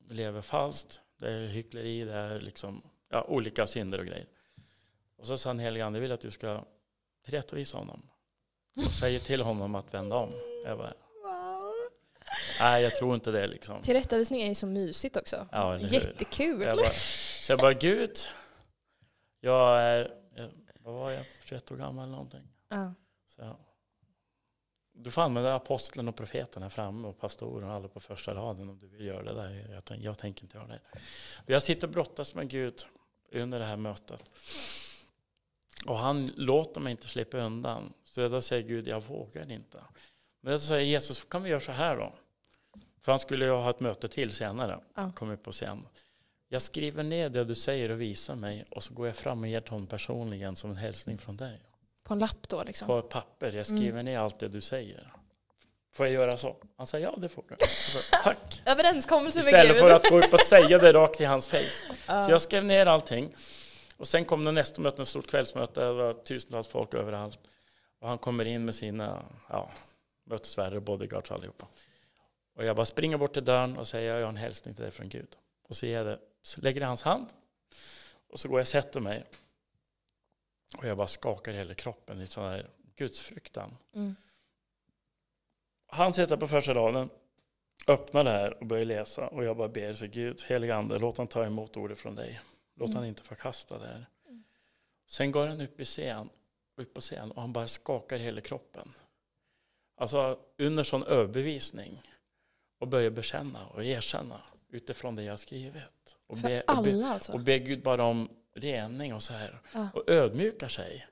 lever falskt. Det är hyckleri, det är liksom, ja, olika synder och grejer. Och så sa han helige ande, vill att du ska tillrättavisa honom. Och säger till honom att vända om. Jag bara, nej jag tror inte det liksom. Tillrättavisning är ju så mysigt också. Ja? Jättekul. Jag bara, så jag bara, Gud, jag är, jag, vad var jag, 21 år gammal eller någonting. Ja. Så du får använda aposteln och profeten här framme och pastoren och alla på första raden om du vill göra det där. Jag, tänk, jag tänker inte göra det. Jag sitter och brottas med Gud under det här mötet. Och han låter mig inte slippa undan. Så jag då säger Gud, jag vågar inte. Men då säger Jesus, kan vi göra så här då? För han skulle ju ha ett möte till senare. Ja. Kom upp på scen. Jag skriver ner det du säger och visar mig och så går jag fram och ger till honom personligen som en hälsning från dig. På en lapp då liksom. På papper. Jag skriver Mm. ner allt det du säger. Får jag göra så? Han säger ja det får du. Bara, *laughs* Tack. Överenskommelse med Istället Gud. för att gå upp och säga det rakt i hans face. *laughs* Ja. Så jag skrev ner allting. Och sen kom det nästa möte, ett stort kvällsmöte. Det var tusentals folk överallt. Och han kommer in med sina ja, mötesvärdar och bodyguards allihopa. Och jag bara springer bort till dörren och säger jag har en hälsning till dig från Gud. Och så, ger jag det, så lägger jag hans hand. Och så går jag och sätter mig. Och jag bara skakar hela kroppen i sån här gudsfruktan. Mm. Han sitter på första raden, öppnar det här och börjar läsa. Och jag bara ber så Gud, helige ande, låt han ta emot ordet från dig. Låt Mm. han inte förkasta det här. Mm. Sen går han upp i scen, upp på scen och han bara skakar hela kroppen. Alltså under sån överbevisning. Och börjar bekänna och erkänna utifrån det jag skrivit. Och För be, och, be, alla alltså. och be Gud bara om rening och så här. Ja. Och ödmjukar sig.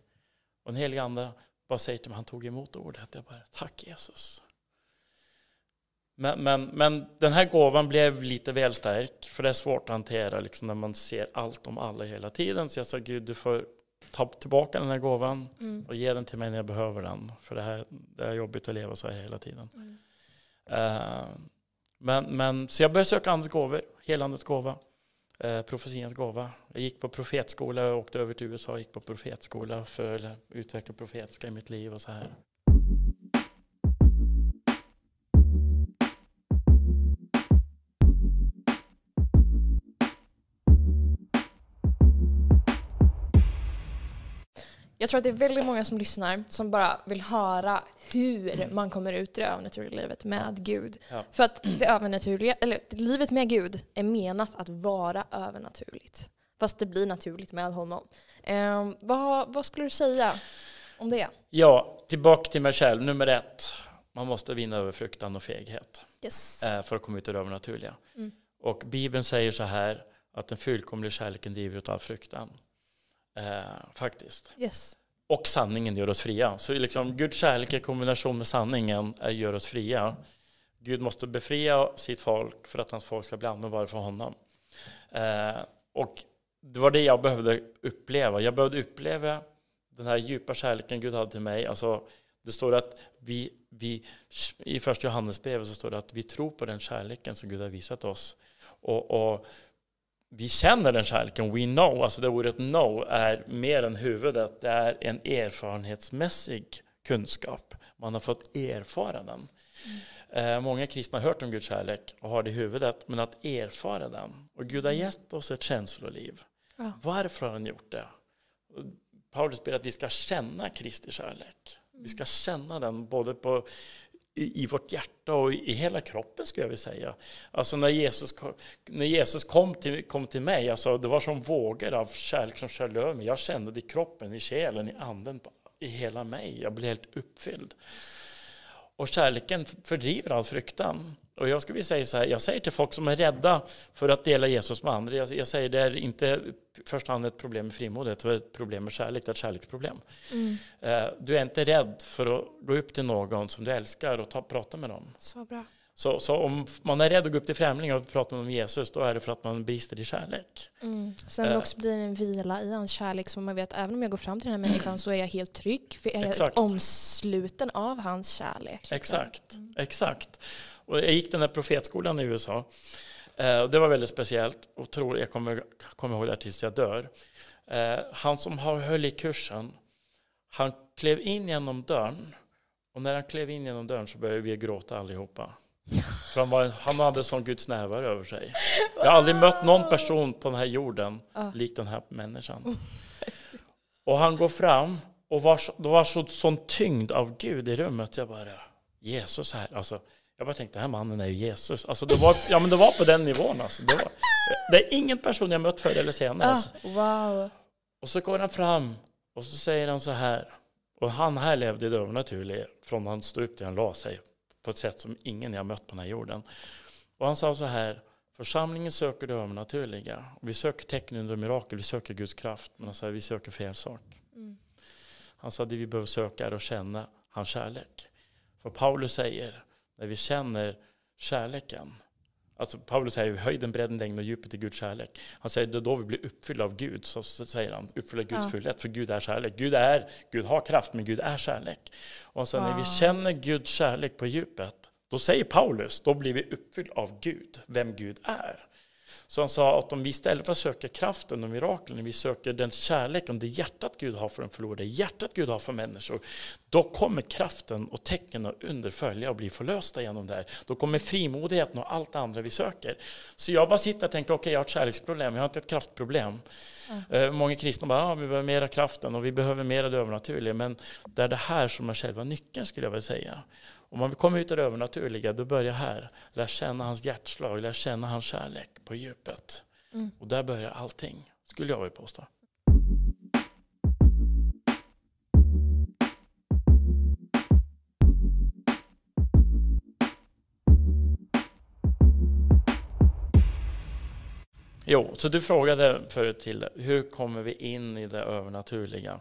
Och den helige ande bara säger till mig, han tog emot ordet. Jag bara, tack Jesus. Men, men, men den här gåvan blev lite väl stark, för det är svårt att hantera liksom, när man ser allt om alla hela tiden. Så jag sa, Gud du får ta tillbaka den här gåvan Mm. och ge den till mig när jag behöver den. För det, här, det är jobbigt att leva så här hela tiden. Mm. Eh, men, men, så jag började söka andens gåvor, helandets gåva, Eh, profetians gåva. Jag gick på profetskola och åkte över till USA och gick på profetskola för att utveckla profetiska i mitt liv och så här. Jag tror att det är väldigt många som lyssnar som bara vill höra hur man kommer ut i det övernaturliga livet med Gud. Ja. För att det övernaturliga, eller livet med Gud är menat att vara övernaturligt. Fast det blir naturligt med honom. Eh, vad, vad skulle du säga om det? Ja, tillbaka till mig själv. Nummer ett, man måste vinna över fruktan och feghet Yes. eh, för att komma ut ur det övernaturliga. Mm. Och Bibeln säger så här att den fullkomliga kärleken driver ut all fruktan. Eh, faktiskt. yes. och sanningen gör oss fria. Så liksom, Guds kärlek i kombination med sanningen gör oss fria. Gud måste befria sitt folk för att hans folk ska bli användbara för honom. Eh, och det var det jag behövde uppleva. Jag behövde uppleva den här djupa kärleken Gud hade till mig. Alltså, det står att vi, vi, i första Johannesbrevet så står det att vi tror på den kärleken som Gud har visat oss. Och, och vi känner den kärleken, we know, alltså det ordet know är mer än huvudet, det är en erfarenhetsmässig kunskap. Man har fått erfara den. Mm. Eh, många kristna har hört om Guds kärlek och har det i huvudet, men att erfara den. Och Gud har gett oss ett känsloliv. Ja. Varför har han gjort det? Paulus ber att vi ska känna Kristi kärlek. Vi ska känna den både på, i, vårt hjärta och i, hela kroppen skulle jag vilja säga. Alltså när Jesus, när Jesus kom, till, kom till mig, alltså det var som vågor av kärlek som sköljde över mig. Jag kände det i kroppen, i själen, i anden, i hela mig. Jag blev helt uppfylld. Och kärleken fördriver all fruktan. Och jag skulle säga så här, jag säger till folk som är rädda för att dela Jesus med andra, jag, jag säger det är inte i första hand ett problem med frimodighet, det är ett problem med kärlek, det är ett kärleksproblem. Mm. Eh, du är inte rädd för att gå upp till någon som du älskar och ta, prata med dem. Så bra. Så, så, om man är rädd att gå upp till främlingar och prata med Jesus, då är det för att man brister i kärlek. Mm. Sen uh, också blir det en vila i hans kärlek, som man vet, även om jag går fram till den här människan så är jag helt trygg, för jag är exakt. omsluten av hans kärlek. Liksom. Exakt, mm. exakt. Och jag gick den här profetskolan i USA. Uh, det var väldigt speciellt, och tror, jag kommer, kommer ihåg det tills jag dör. Uh, han som höll i kursen, han klev in genom dörren, och när han klev in genom dörren så började vi gråta allihopa. För han, var, han hade sån Guds närvaro över sig. Jag har aldrig mött någon person på den här jorden ah. lik den här människan. Och han går fram och var, det var så, sån tyngd av Gud i rummet. Jag bara, Jesus här. Alltså, jag bara tänkte, den här mannen är ju Jesus. Alltså, det, var, ja, men det var på den nivån. Alltså. Det, var, det är ingen person jag mött förr eller senare. Ah, alltså. wow. Och så går han fram och så säger han så här. Och han här levde i det övernaturliga från han stod upp till han la sig på ett sätt som ingen jag mött på den här jorden. Och han sa så här, församlingen söker det övernaturliga. Vi söker tecken under mirakel, vi söker Guds kraft. Men han sa, vi söker fel sak. Mm. Han sa, det vi behöver söka är att känna hans kärlek. För Paulus säger, när vi känner kärleken, Alltså Paulus säger höjden, bredden, längden och djupet i Guds kärlek. Han säger det då vi blir uppfyllda av Gud. Så säger han, uppfyllda Guds ja. fullhet. För Gud är kärlek. Gud, är, Gud har kraft, men Gud är kärlek. Och sen wow. när vi känner Guds kärlek på djupet, då säger Paulus, då blir vi uppfyllda av Gud, vem Gud är. Så han sa att om vi istället för att söka kraften och miraklen, vi söker den kärleken, det hjärtat Gud har för en förlorade, hjärtat Gud har för människor, då kommer kraften och tecken och under följa och bli förlösta genom det här. Då kommer frimodigheten och allt det andra vi söker. Så jag bara sitter och tänker, okej okay, jag har ett kärleksproblem, jag har inte ett kraftproblem. Mm. Många kristna bara, ja, vi behöver mera kraften och vi behöver mera det övernaturliga, men det är det här som är själva nyckeln skulle jag vilja säga. Om man vill komma ut i det övernaturliga, då börjar här. Lär känna hans hjärtslag, lär känna hans kärlek på djupet. Mm. Och där börjar allting, skulle jag vilja påstå. Jo, så du frågade förut till hur kommer vi in i det övernaturliga?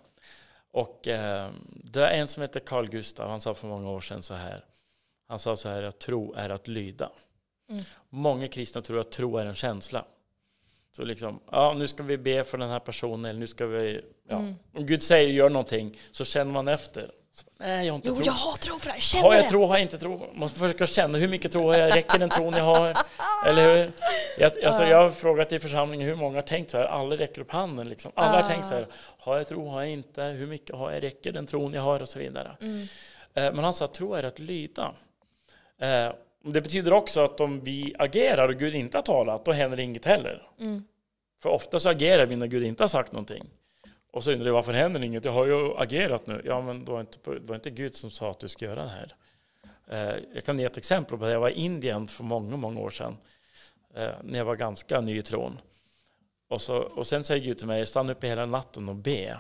Och eh, det är en som heter Carl Gustav, han sa för många år sedan så här. Han sa så här att tro är att lyda. Mm. Många kristna tror att tro är en känsla. Så liksom, ja nu ska vi be för den här personen, eller nu ska vi, ja. Mm. Om Gud säger gör någonting så känner man efter. Nej, jag har inte jo, tro. jag har tro för det, känner Har jag tro, har jag inte tro? Måste försöka känna, hur mycket tro jag? Räcker den tron jag har? Eller hur? Jag, alltså, jag har frågat i församlingen hur många har tänkt så här, alla räcker upp handen. Liksom. Alla har tänkt så här, har jag tro, har jag inte? Hur mycket har jag? Räcker den tron jag har? Och så vidare. Mm. Eh, men han sa att tro är att lyda. Eh, det betyder också att om vi agerar och Gud inte har talat, då händer inget heller. Mm. För ofta så agerar vi när Gud inte har sagt någonting. Och så undrar jag varför händer inget? Jag har ju agerat nu. Ja, men det var inte, det var inte Gud som sa att du ska göra det här. Eh, jag kan ge ett exempel på det. Jag var i Indien för många, många år sedan. Eh, när jag var ganska ny i tron. Och, så, och sen säger Gud till mig, stanna uppe hela natten och be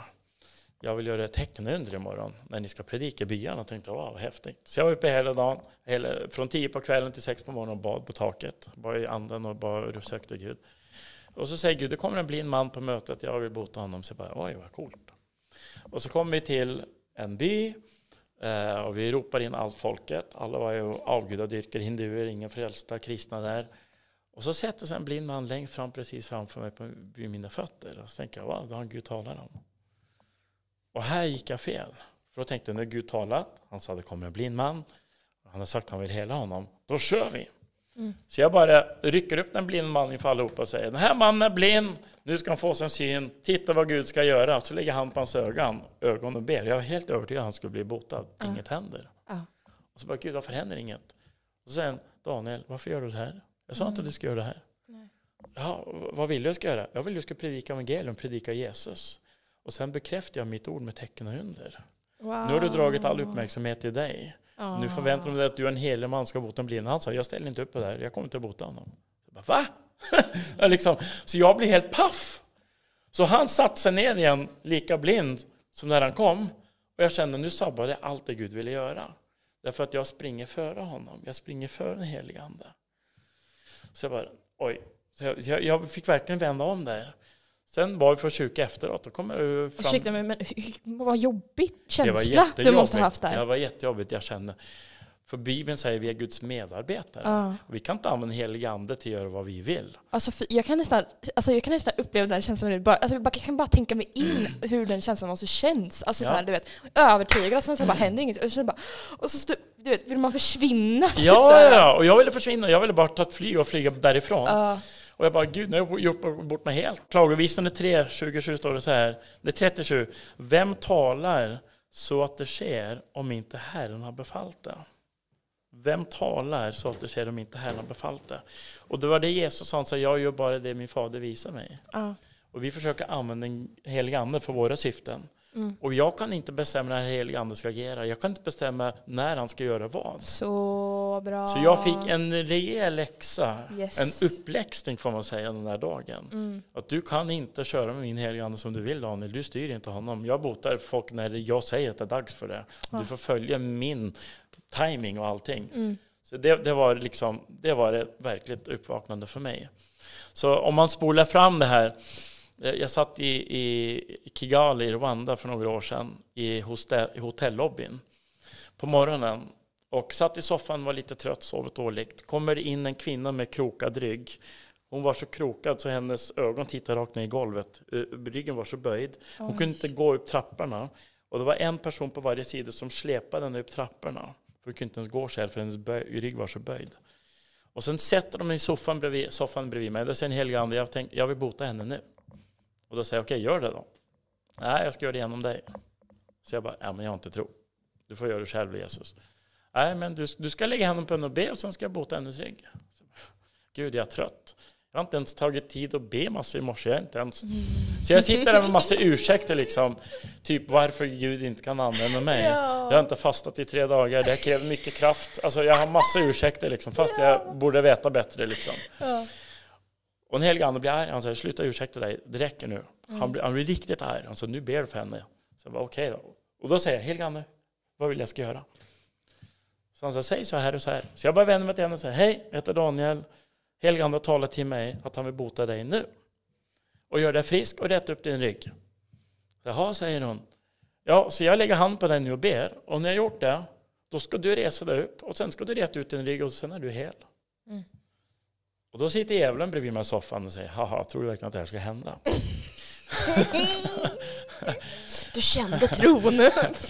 jag vill göra ett tecken under imorgon när ni ska predika i byarna. Jag tänkte, wow, vad häftigt. Så jag var uppe hela dagen, hela, från tio på kvällen till sex på morgonen och bad på taket. Bara i anden och bara sökte Gud. Och så säger Gud, det kommer en blind man på mötet, jag vill bota honom. Så jag bara, oj vad coolt. Och så kommer vi till en by eh, och vi ropar in allt folket. Alla var ju avgudadyrkare, hinduer, inga frälsta kristna där. Och så sätter sig en blind man längst fram precis framför mig på, vid mina fötter. Och så tänker jag, vad har Gud talat om? Och här gick jag fel. För då tänkte jag, nu har Gud talat, han sa det kommer en blind man. Han har sagt att han vill hela honom. Då kör vi. Mm. Så jag bara rycker upp den blind mannen inför allihopa och säger, den här mannen är blind, nu ska han få sin syn, titta vad Gud ska göra. Så lägger han på hans ögon, ögon och ber. Jag var helt övertygad att han skulle bli botad. Mm. Inget händer. Mm. Och så bara, Gud varför händer inget? Och han, Daniel, varför gör du det här? Jag sa inte att du ska göra det här. Ja, vad vill du jag ska göra? Jag vill att du ska predika evangelium, predika Jesus. Och sen bekräftar jag mitt ord med tecken och under. Wow. Nu har du dragit all uppmärksamhet till dig. Oh. Nu förväntar de sig att du är en helig man ska bota en blind. Han sa, jag ställer inte upp på det här, jag kommer inte att bota honom. Jag bara, Va? *laughs* liksom. Så jag blir helt paff. Så han satte sig ner igen, lika blind som när han kom. Och jag kände, nu sabbade jag allt det Gud ville göra. Därför att jag springer före honom. Jag springer före den helige Ande. Så jag bara, oj. Så jag, jag, fick verkligen vända om där. Sen var vi för kyrka efteråt. Då kom jag fram. Ursäkta mig, men vad jobbigt känsla du måste ha haft där. Det var jättejobbigt, jag kände. För Bibeln säger att vi är Guds medarbetare. Ja. Vi kan inte använda helig ande till att göra vad vi vill. Alltså jag, kan nästan, alltså jag kan nästan uppleva den känslan nu. Bara, alltså jag kan bara tänka mig in *clears throat* hur den känslan måste känns. Alltså ja. så här, du vet, övertygad och sen så bara händer inget. Och så, bara, och så du vet, vill man försvinna. *laughs* Typ ja, ja, och jag ville försvinna. Jag ville bara ta ett flyg och flyga därifrån. Ja. Och jag bara, gud, nu har jag gjort bort mig helt. Klagovisande 3, 27 står det så här. Det är 37. Vem talar så att det sker om inte Herren har befallt det? Vem talar så att det sker om inte Herren har befallt det? Och det var det Jesus sa, han sa, jag gör bara det min fader visar mig. Ja. Och vi försöker använda den helige Ande för våra syften. Mm. Och jag kan inte bestämma när helig ande ska agera. Jag kan inte bestämma när han ska göra vad. Så bra. Så jag fick en rejäl läxa, yes. en uppläxning får man säga den där dagen. Mm. Att du kan inte köra med min heliga ande som du vill Daniel. Du styr inte honom. Jag botar folk när jag säger att det är dags för det. Ja. Du får följa min timing och allting. Mm. Så det, det, var liksom, det var ett verkligt uppvaknande för mig. Så om man spolar fram det här jag satt i, i Kigali i Rwanda för några år sedan i, hostel, i hotellobbyn på morgonen och satt i soffan, var lite trött, sov dåligt. Kommer in en kvinna med krokad rygg. Hon var så krokad så hennes ögon tittade rakt ner i golvet. Eh, ryggen var så böjd. Hon kunde inte gå upp trapporna. Och det var en person på varje sida som släpade henne upp trapporna. För hon kunde inte ens gå själv för hennes rygg var så böjd. Och sen sätter de i soffan bredvid, soffan bredvid mig. Då säger en helig ande, jag, tänk, jag vill bota henne nu. Och då säger jag, okej, okay, gör det då. Nej, jag ska göra det genom dig. Så jag bara, ja men jag har inte tro. Du får göra det själv, Jesus. Nej, men du, du ska lägga handen på henne och be och sen ska jag bota hennes rygg. *laughs* Gud, jag är trött. Jag har inte ens tagit tid att be massor i morse. Jag inte ens... Så jag sitter där med massa ursäkter liksom. Typ varför Gud inte kan använda mig. Ja. Jag har inte fastat i tre dagar. Det kräver mycket kraft. Alltså jag har massa ursäkter liksom. Fast ja. jag borde veta bättre liksom. Ja. Och en helig ande blir arg. Han säger sluta ursäkta dig, det räcker nu. Mm. Han, blir, han blir riktigt arg. Han säger nu ber du för henne. Så jag okej okay då. Och då säger jag helig ande, vad vill jag ska göra? Så han säger säg så här och så här. Så jag bara vänder mig till henne och säger hej, jag heter Daniel. Helig ande har talat till mig att han vill bota dig nu. Och gör dig frisk och rätt upp din rygg. Jaha, säger hon. Ja, så jag lägger hand på dig nu och ber. Och när jag gjort det, då ska du resa dig upp och sen ska du rätta ut din rygg och sen är du hel. Mm. Och då sitter djävulen bredvid mig i soffan och säger, haha, tror du verkligen att det här ska hända? *laughs* du kände tron.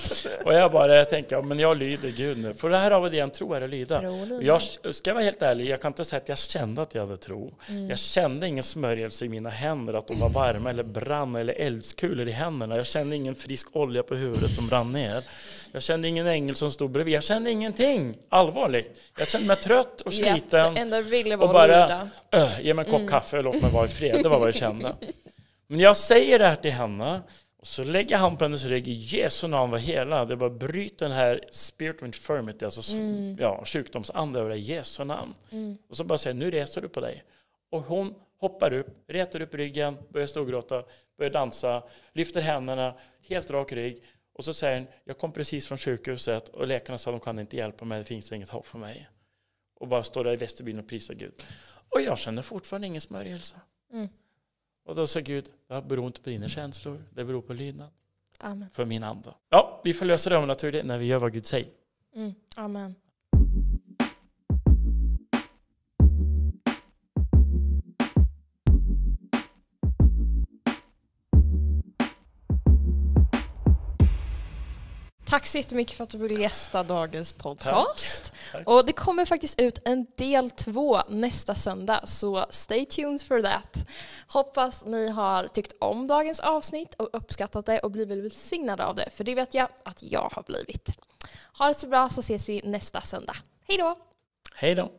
*laughs* och jag bara tänker, men jag lyder Gud nu. För det här av det en tro är att lyda. Jag ska vara helt ärlig, jag kan inte säga att jag kände att jag hade tro. Mm. Jag kände ingen smörjelse i mina händer, att de var varma eller brann eller eldskulor i händerna. Jag kände ingen frisk olja på huvudet som brann ner. Jag kände ingen ängel som stod bredvid. Jag kände ingenting. Allvarligt. Jag kände mig trött och sliten. Yep, och bara, äh, ge mig en kopp mm. kaffe och låt mig vara i fred. Det var vad jag kände. *laughs* Men jag säger det här till henne och så lägger han på hennes rygg i Jesu namn var hela. Det bara bryter den här spirit of infirmity, alltså mm. ja, sjukdomsande över Jesu namn. Mm. Och så bara säger nu reser du på dig. Och hon hoppar upp, retar upp ryggen, börjar storgråta, börjar dansa, lyfter händerna, helt rak rygg. Och så säger hon, jag kom precis från sjukhuset och läkarna sa att de kan inte hjälpa mig, det finns inget hopp för mig. Och bara står där i Västerbilen och prisar Gud. Och jag känner fortfarande ingen smörjelse. Mm. Och då sa Gud, det beror inte på dina känslor, det beror på lydnad. Amen. för min ande. Ja, vi förlöser det övernaturliga när vi gör vad Gud säger. Mm. Amen. Tack så jättemycket för att du ville gästa dagens podcast. Tack. Och det kommer faktiskt ut en del två nästa söndag, så stay tuned for that. Hoppas ni har tyckt om dagens avsnitt och uppskattat det och blivit välsignade av det, för det vet jag att jag har blivit. Ha det så bra så ses vi nästa söndag. Hej då! Hej då!